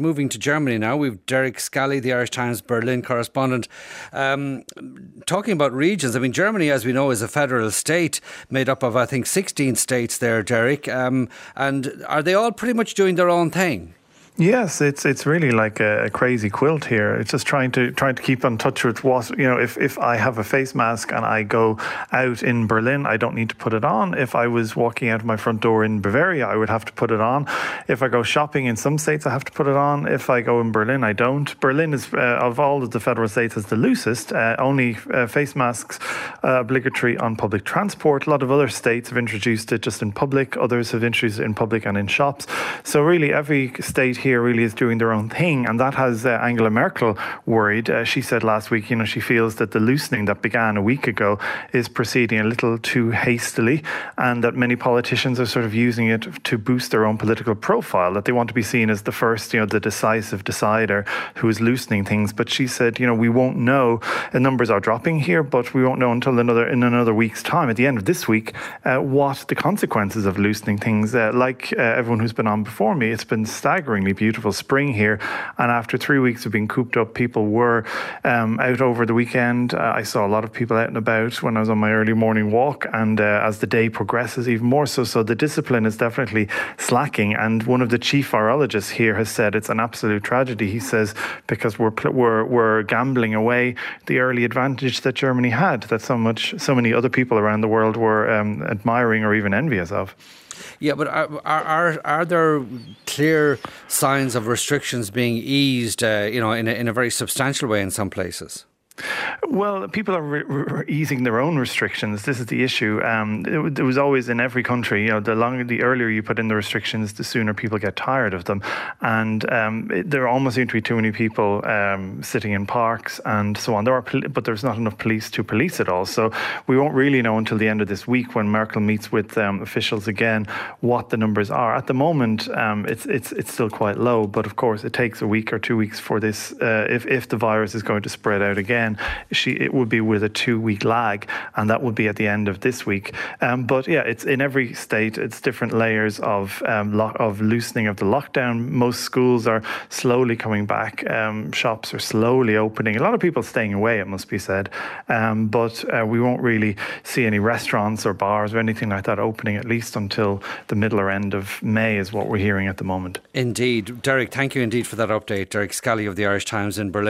Moving to Germany now, we've Derek Scally, the Irish Times Berlin correspondent, um, talking about regions. I mean, Germany, as we know, is a federal state made up of, I think, 16 states there, Derek. Um, and are they all pretty much doing their own thing? Yes, it's it's really like a, a, crazy quilt here. It's just trying to trying to keep in touch with what you know. If if I have a face mask and I go out in Berlin, I don't need to put it on. If I was walking out my front door in Bavaria, I would have to put it on. If I go shopping in some states, I have to put it on. If I go in Berlin, I don't. Berlin is uh, of all of the federal states is the loosest. Uh, only uh, face masks uh, obligatory on public transport. A lot of other states have introduced it just in public. Others have introduced it in public and in shops. So really, every state here here really is doing their own thing, and that has uh, Angela Merkel worried. Uh, she said last week, you know, she feels that the loosening that began a week ago is proceeding a little too hastily, and that many politicians are sort of using it to boost their own political profile. That they want to be seen as the first, you know, the decisive decider who is loosening things. But she said, you know, we won't know. The numbers are dropping here, but we won't know until another in another week's time, at the end of this week, uh, what the consequences of loosening things. Uh, like uh, everyone who's been on before me, it's been staggeringly beautiful spring here. And after three weeks of being cooped up, people were um, out over the weekend. Uh, I saw a lot of people out and about when I was on my early morning walk. And uh, as the day progresses, even more so. So the discipline is definitely slacking. And one of the chief virologists here has said it's an absolute tragedy. He says because we're we're we're gambling away the early advantage that Germany had, that so much so many other people around the world were um, admiring or even envious of. Yeah, but are, are are there clear signs of restrictions being eased? Uh, you know, in a, in a very substantial way in some places. Well, people are re- re- easing their own restrictions. This is the issue. Um, it, it, was always in every country. You know, the longer, the earlier you put in the restrictions, the sooner people get tired of them. And um, it, there almost seem to be too many people um, sitting in parks and so on. There are, pol- but there's not enough police to police it all. So we won't really know until the end of this week when Merkel meets with um, officials again what the numbers are. At the moment, um, it's it's it's still quite low. But of course, it takes a week or two weeks for this. Uh, if if the virus is going to spread out again, she it would be with a two week lag, and that would be at the end of this week. Um, but yeah, it's in every state. It's different layers of um, lo- of loosening of the lockdown. Most schools are slowly coming back. Um, shops are slowly opening. A lot of people staying away. It must be said, um, but uh, we won't really see any restaurants or bars or anything like that opening at least until the middle or end of May is what we're hearing at the moment. Indeed, Derek. Thank you indeed for that update, Derek Scally of the Irish Times in Berlin.